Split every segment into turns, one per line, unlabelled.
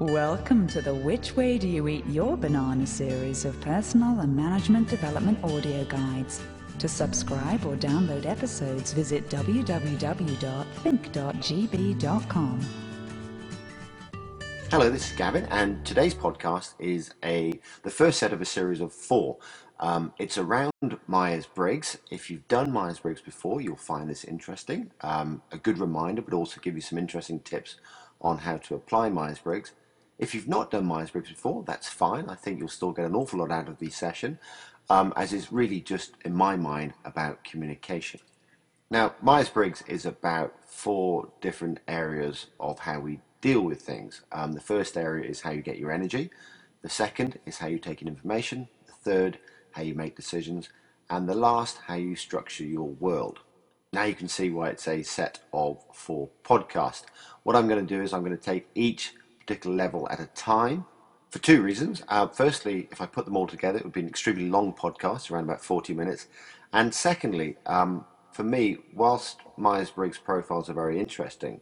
Welcome to the Which Way Do You Eat Your Banana series of personal and management development audio guides. To subscribe or download episodes, visit www.think.gb.com.
Hello, this is Gavin, and today's podcast is a the first set of a series of four. Um, it's around Myers Briggs. If you've done Myers Briggs before, you'll find this interesting. Um, a good reminder, but also give you some interesting tips on how to apply Myers Briggs. If you've not done Myers Briggs before, that's fine. I think you'll still get an awful lot out of the session, um, as it's really just, in my mind, about communication. Now, Myers Briggs is about four different areas of how we deal with things. Um, the first area is how you get your energy, the second is how you take in information, the third, how you make decisions, and the last, how you structure your world. Now you can see why it's a set of four podcasts. What I'm going to do is I'm going to take each particular level at a time for two reasons. Uh, firstly, if I put them all together, it would be an extremely long podcast, around about 40 minutes. And secondly, um, for me, whilst Myers Briggs profiles are very interesting,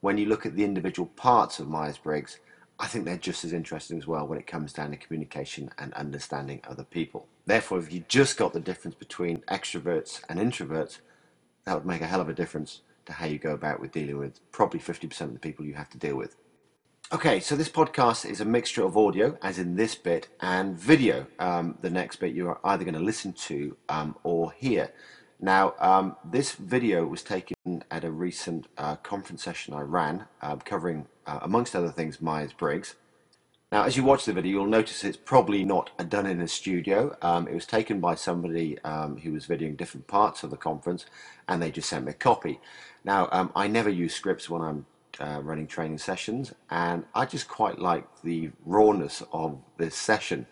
when you look at the individual parts of Myers Briggs, I think they're just as interesting as well when it comes down to communication and understanding other people. Therefore, if you just got the difference between extroverts and introverts, that would make a hell of a difference to how you go about with dealing with probably 50% of the people you have to deal with. Okay, so this podcast is a mixture of audio, as in this bit, and video. Um, the next bit you are either going to listen to um, or hear. Now, um, this video was taken at a recent uh, conference session I ran, uh, covering, uh, amongst other things, Myers Briggs. Now, as you watch the video, you'll notice it's probably not done in a studio. Um, it was taken by somebody um, who was videoing different parts of the conference, and they just sent me a copy. Now, I never use scripts when I'm uh, running training sessions, and I just quite like the rawness of this session.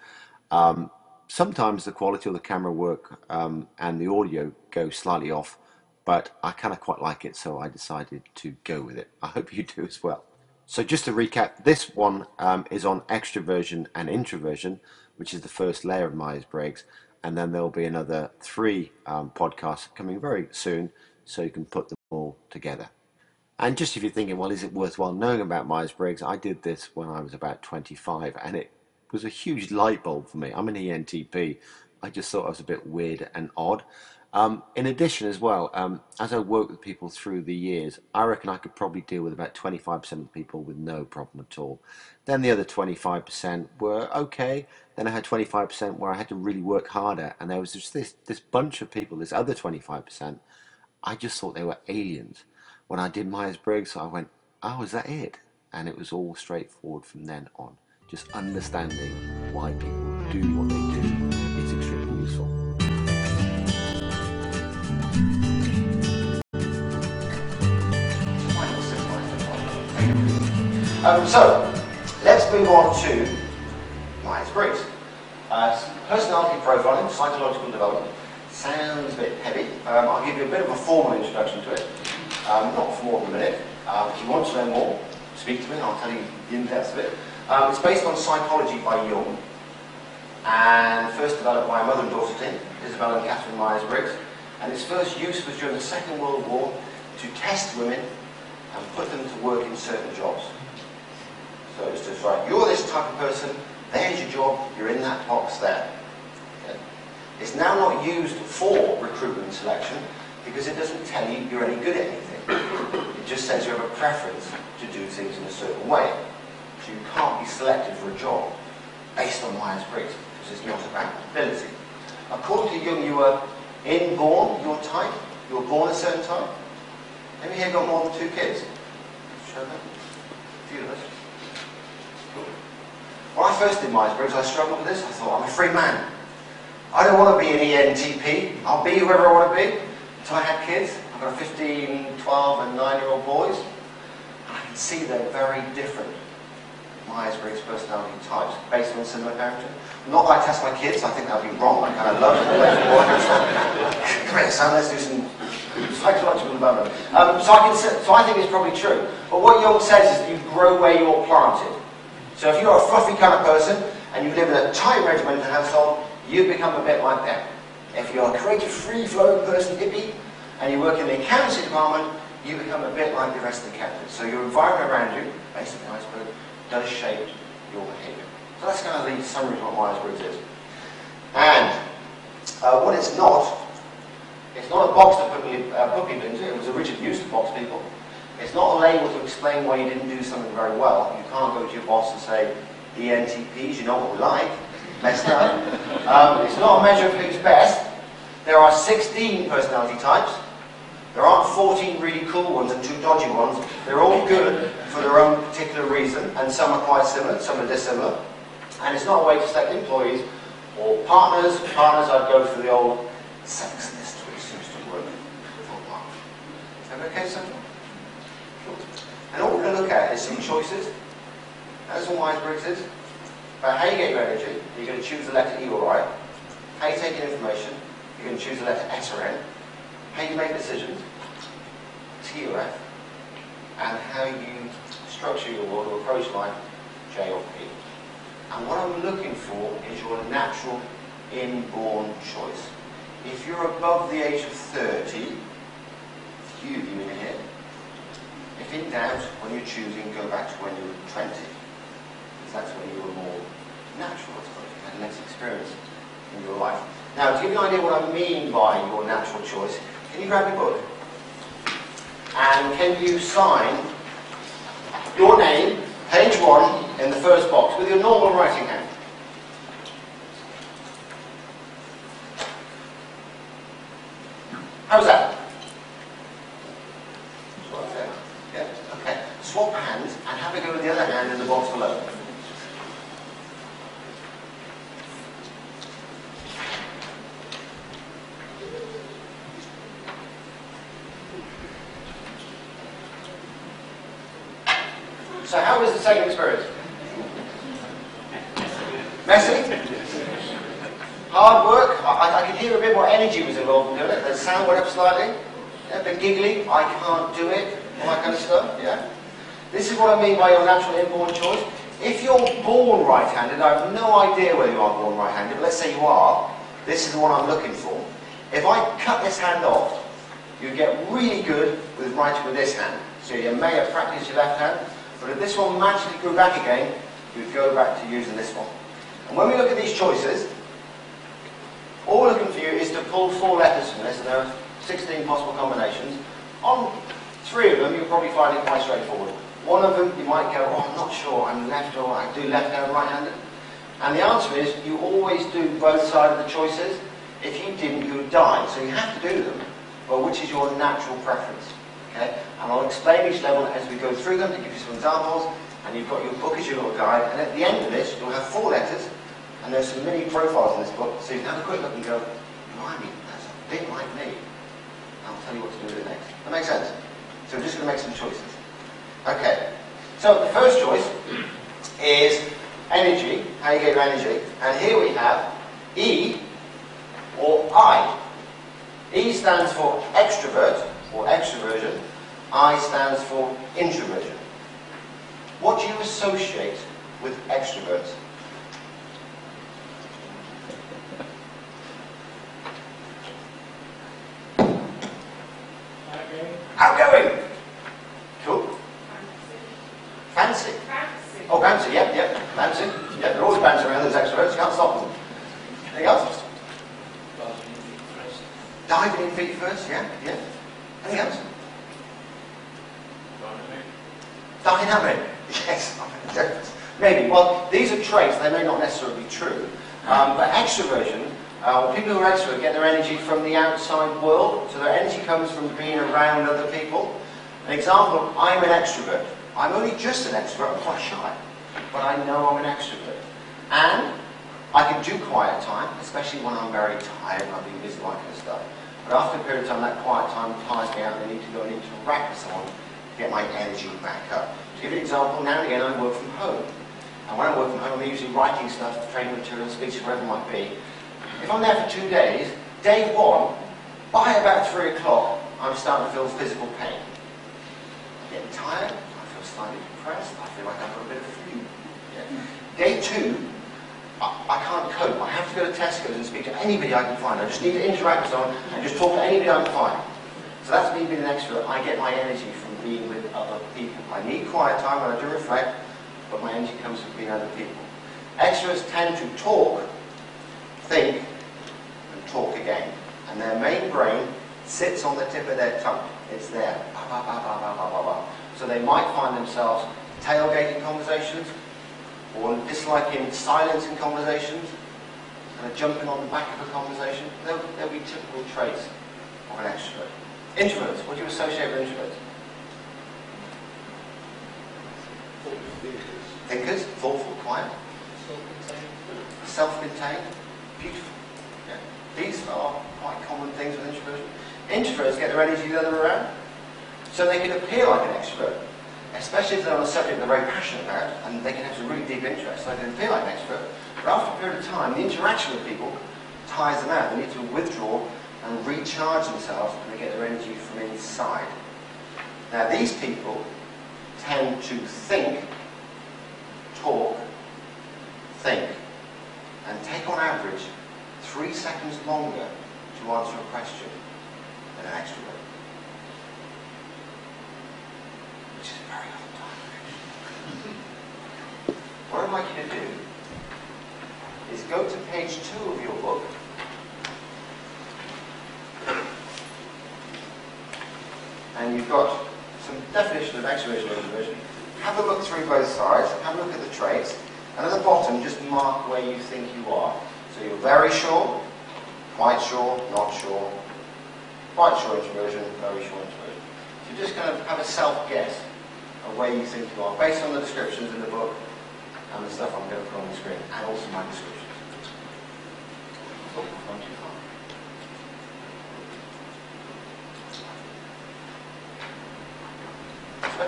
Um, sometimes the quality of the camera work um, and the audio go slightly off, but I kind of quite like it, so I decided to go with it. I hope you do as well. So just to recap, this one um, is on extroversion and introversion, which is the first layer of Myers-Briggs, and then there'll be another three um, podcasts coming very soon, so you can put them all together. And just if you're thinking, well, is it worthwhile knowing about Myers Briggs? I did this when I was about 25, and it was a huge light bulb for me. I'm an ENTP. I just thought it was a bit weird and odd. Um, in addition, as well, um, as I worked with people through the years, I reckon I could probably deal with about 25% of people with no problem at all. Then the other 25% were okay. Then I had 25% where I had to really work harder, and there was just this this bunch of people, this other 25%. I just thought they were aliens when I did Myers Briggs, I went, oh, is that it? And it was all straightforward from then on. Just understanding why people do what they do is extremely useful. Um, so, let's move on to Myers Briggs. Uh, personality profiling, psychological development. Sounds a bit heavy. Um, I'll give you a bit of a formal introduction to it um, not for more than a minute. Um, if you want to know more, speak to me, I'll tell you the in-depth of it. Um, it's based on psychology by Jung, and first developed by a mother and daughter team, Isabel and Catherine Myers-Briggs, and its first use was during the Second World War to test women and put them to work in certain jobs. So it's just right, you're this type of person, there's your job, you're in that box there. Okay. It's now not used for recruitment selection, because it doesn't tell you you're any good at anything. It just says you have a preference to do things in a certain way. So you can't be selected for a job based on Myers-Briggs, because it's not about ability. According to Jung, you were inborn, your type, you were born a certain type. Have here got more than two kids? Show them. A few of us. When I first did Myers-Briggs, I struggled with this. I thought, I'm a free man. I don't want to be an ENTP. I'll be whoever I want to be. So I had kids. I've got 15, 12 and 9 year old boys. And I can see they're very different Myers-Briggs personality types based on similar parenting. Not that I test my kids, I think that would be wrong. I kind of love it. Come here, son, let's do some psychological development. Um, so, I can, so I think it's probably true. But what Jung says is you grow where you're planted. So if you're a fluffy kind of person and you live in a tight regimented household, you become a bit like them. If you're a creative, free-flowing person, hippie, and you work in the accountancy department, you become a bit like the rest of the captains. So your environment around you, basically, I suppose, does shape your behaviour. So that's kind of the summary of what Myers-Briggs is. And uh, what it's not, it's not a box to put, uh, put people into. It was originally used to box people. It's not a label to explain why you didn't do something very well. You can't go to your boss and say, ENTPs, you know what we like, messed up. Um, it's not a measure of who's best. There are 16 personality types. There aren't 14 really cool ones and two dodgy ones. They're all good for their own particular reason, and some are quite similar, some are dissimilar. And it's not a way to select employees or partners. Partners, I'd go for the old sex list, which seems to work for a while. Is that okay far? And all we're going to look at is some choices. That's all Myers-Briggs is. About how you get your energy, you're going to choose the letter E or I. How you take in information, you're going to choose the letter S or N how you make decisions, T or F, and how you structure your world or approach life, J or P. And what I'm looking for is your natural inborn choice. If you're above the age of 30, you, you in here, if in doubt, when you're choosing, go back to when you were 20. Because that's when you were more natural, I suppose. You had less experience in your life. Now, to give you an idea what I mean by your natural choice, can you grab your book? And can you sign your name, page one, in the first box with your normal writing hand? How's that? Yeah, okay. Swap hands and have a go with the other hand in the box below. So how was the second experience? Messy? Hard work? I, I, could hear a bit more energy was involved in doing it. The sound went up slightly. Yeah, a bit giggly. I can't do it. All that kind of stuff. Yeah. This is what I mean by your natural inborn choice. If you're born right-handed, I have no idea whether you are born right-handed, but let's say you are, this is the one I'm looking for. If I cut this hand off, you get really good with writing with this hand. So you may have practiced your left hand, but if this one magically grew back again, you'd go back to using this one. And when we look at these choices, all we're looking for you is to pull four letters from this, and there are 16 possible combinations. On three of them, you'll probably find it quite straightforward. One of them, you might go, oh, I'm not sure, I'm left or I do left hand, right handed. And the answer is, you always do both sides of the choices. If you didn't, you would die. So you have to do them, but which is your natural preference? Okay? And I'll explain each level as we go through them to give you some examples. And you've got your book as your little guide. And at the end of this, you'll have four letters. And there's some mini profiles in this book. So you can have a quick look and go, blimey, that's a bit like me. I'll tell you what to do with it next. That makes sense? So we're just going to make some choices. Okay. So the first choice is energy, how you get your energy. And here we have E or I. E stands for extrovert or extroversion. I stands for introversion. What do you associate with extroverts? Outgoing. Cool. Fancy. Oh, fancy, yep, yep. Fancy. Yeah, they're always fancy around those extroverts. You can't stop them. Anything else? Diving in feet first, yeah, yeah. Anything else? Dynamic. Yes. Maybe. Well, these are traits. They may not necessarily be true. Um, but extroversion, uh, people who are extrovert get their energy from the outside world. So their energy comes from being around other people. An example, I'm an extrovert. I'm only just an extrovert. I'm quite shy. But I know I'm an extrovert. And I can do quiet time, especially when I'm very tired and I've been busy like this stuff. But after a period of time, that quiet time tires me out and I need to go and interact with someone to get my energy back up. Give an example, now and again I work from home. And when I work from home, I'm usually writing stuff, training material, speeches, whatever it might be. If I'm there for two days, day one, by about three o'clock, I'm starting to feel physical pain. I'm getting tired, I feel slightly depressed, I feel like I've got a bit of flu. Yeah. Day two, I, can't cope. I have to go to Tesco's and speak to anybody I can find. I just need to interact with someone and just talk to anybody I can find. So that's me being an extrovert. I get my energy from being with other people. I need quiet time when I do reflect. but my energy comes from being other people. Extroverts tend to talk, think, and talk again. And their main brain sits on the tip of their tongue. It's there. So they might find themselves tailgating conversations, or disliking silence in conversations, and jumping on the back of a conversation. They'll be typical traits of an extrovert. Introverts, what do you associate with introverts? Thinkers, thoughtful, quiet, self-contained, beautiful. Yeah. These are quite common things with introversion. Introverts get their energy the other way around. So they can appear like an extrovert, especially if they're on a subject they're very passionate about, and they can have some really deep interest. So they can appear like an extrovert. But after a period of time, the interaction with people tires them out. They need to withdraw and recharge themselves, and they get their energy from inside. Now, these people tend to think, talk, think, and take on average three seconds longer to answer a question than an extrovert. Which is a very long time. what I'd like you to do is go to page two of your book. And you've got definition of extroversion and introversion. Have a look through both sides, have a look at the traits, and at the bottom just mark where you think you are. So you're very sure, quite sure, not sure, quite sure introversion, very sure introversion. So just kind of have a self-guess of where you think you are, based on the descriptions in the book and the stuff I'm going to put on the screen, and also my descriptions. Oh,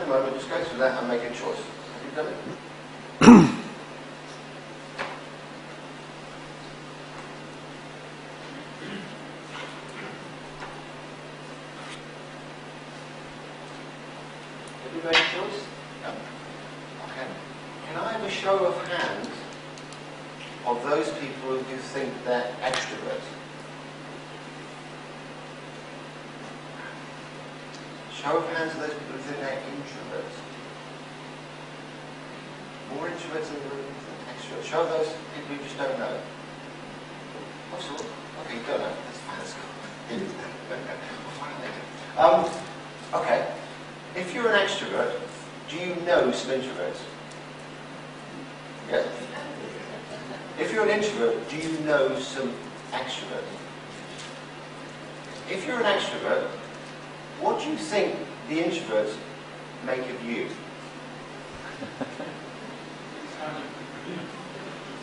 moment, just go through that and make a choice. Have you done it? Have you made a choice? No. Okay. Can I have a show of hands of those people who think they're extroverts? Show of hands of those people who think they're introverts. More introverts in the room than extroverts. Show of those people who just don't know. So, okay, you don't know. That's fine. That's cool. Um, okay. If you're an extrovert, do you know some introverts? Yes. If you're an introvert, do you know some extroverts? If you're an extrovert, what do you think the introverts make of you?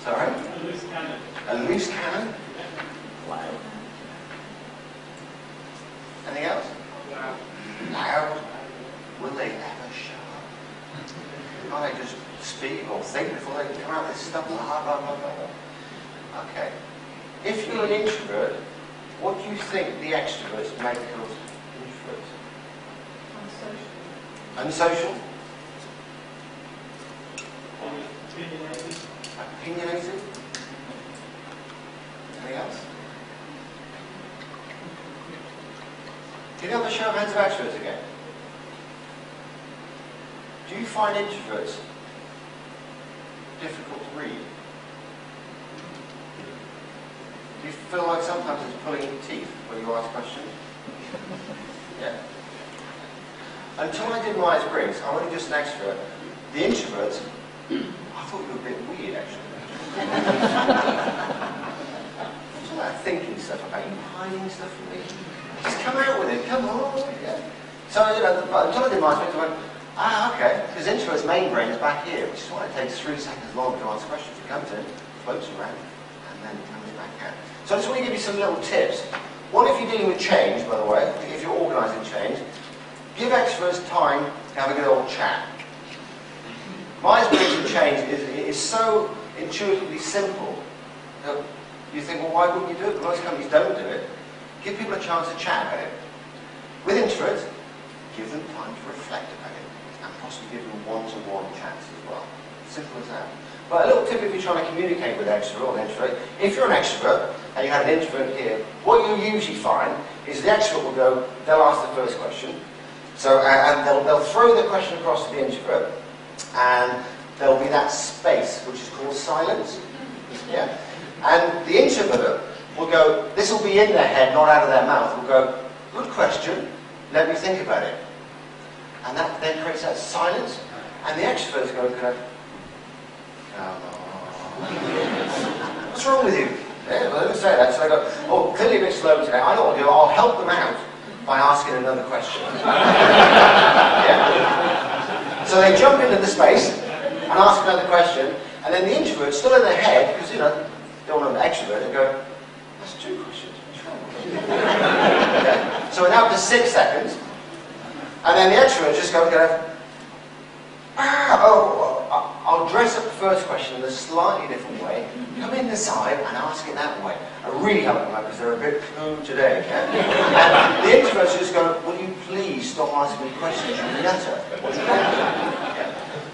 Sorry?
A loose cannon.
A loose cannon?
Wow.
Anything else?
Wow.
Loud? Will they ever shut up? Can't they just speak or think before they come out with stuff? Blah, blah, blah, blah. Okay. If you're an introvert, what do you think the extroverts make of introverts? Unsocial?
Opinionated.
Opinionated? Anything else? Can you have a show of hands of extroverts again? Do you find introverts difficult to read? Do you feel like sometimes it's pulling your teeth when you ask questions? Yeah. Until I did Myers-Briggs, I'm only just an extrovert. The introverts, I thought you were a bit weird actually. What's all that thinking stuff about? you hiding stuff from me? Just come out with it, come on. Yeah. So, you know, but until I did Myers-Briggs, I went, ah, okay, because introvert's main brain is back here, which is why it takes three seconds longer to answer questions. It comes in, floats around, and then comes back out. So I just want to give you some little tips. One, if you're dealing with change, by the way, if you're organising change, give extroverts time to have a good old chat. Myers-Briggs and change is, is so intuitively simple that you think, well, why wouldn't you do it? But most companies don't do it. Give people a chance to chat about it. With introverts, give them time to reflect about it and possibly give them one-to-one chats as well. Simple as that. But a little tip if you're trying to communicate with an extrovert or an introvert, if you're an extrovert and you have an introvert here, what you usually find is the extrovert will go, they'll ask the first question, so, and they'll, they'll throw the question across to the introvert, and there'll be that space which is called silence. Yeah? And the introvert will go, this will be in their head, not out of their mouth, will go, good question, let me think about it. And that then creates that silence. And the extroverts go, kind of, what's wrong with you? Yeah, well, I didn't say that. So I go, oh, clearly a bit slow today. I know what I'll do. I'll help them out by asking another question. yeah? So they jump into the space and ask another question, and then the introvert, still in their head, because, you know, they don't want an extrovert, they go, that's two questions. Okay? So we're now up to six seconds, and then the extrovert just go, go ah, oh, I'll dress up the first question in a slightly different way, come in the side and ask it that way. I really help them out because they're a bit slow today. And the introverts just go, will you please stop asking me questions, you nutter.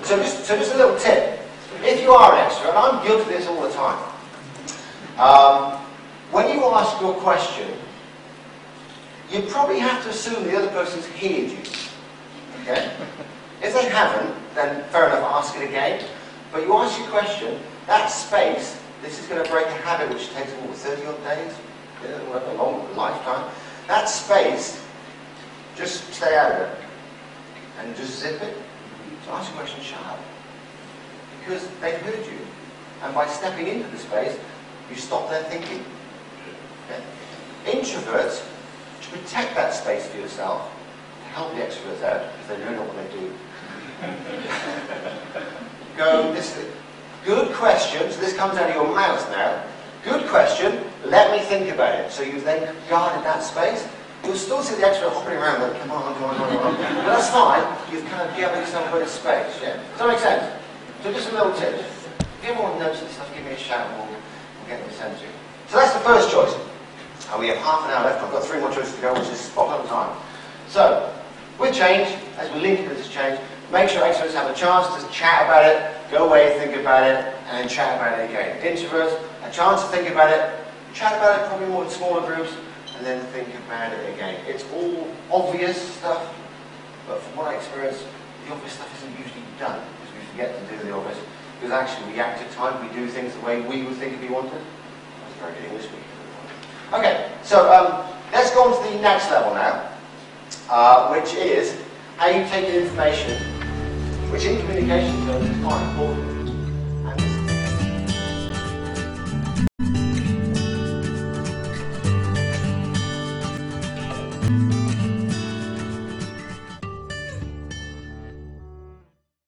So, just, so just a little tip. If you are an extrovert, and I'm guilty of this all the time, um, when you ask your question, you probably have to assume the other person's heard you. Okay? If they haven't, then fair enough, ask it again. But you ask your question, that space, this is going to break a habit which takes, what, 30 odd days? Yeah, a long lifetime. That space, just stay out of it. And just zip it. So ask your question sharp. Because they've heard you. And by stepping into the space, you stop their thinking. Okay? Introverts, to protect that space for yourself, to help the extroverts out, because they don't know what they do, Go, this good question, so this comes out of your mouth now. Good question, let me think about it. So you've then guarded that space. You'll still see the extra hopping around, like, come on, come on, come on. But that's fine, you've kind of given yourself a bit of space, yeah? Does that make sense? So just a little tip. If you ever want to notice this stuff, give me a shout and we'll, we'll get them sent to you. So that's the first choice. And we have half an hour left. I've got three more choices to go, which is spot on time. So, with change, as we link into this change, Make sure extroverts have a chance to chat about it, go away, think about it, and then chat about it again. Introverts, a chance to think about it, chat about it probably more in smaller groups, and then think about it again. It's all obvious stuff, but from what I experience, the obvious stuff isn't usually done because we forget to do the obvious. Because actually, we act at time, we do things the way we would think if we wanted. That's very good English speaking. Okay, so um, let's go on to the next level now, uh, which is how you take information which in communication terms is quite important.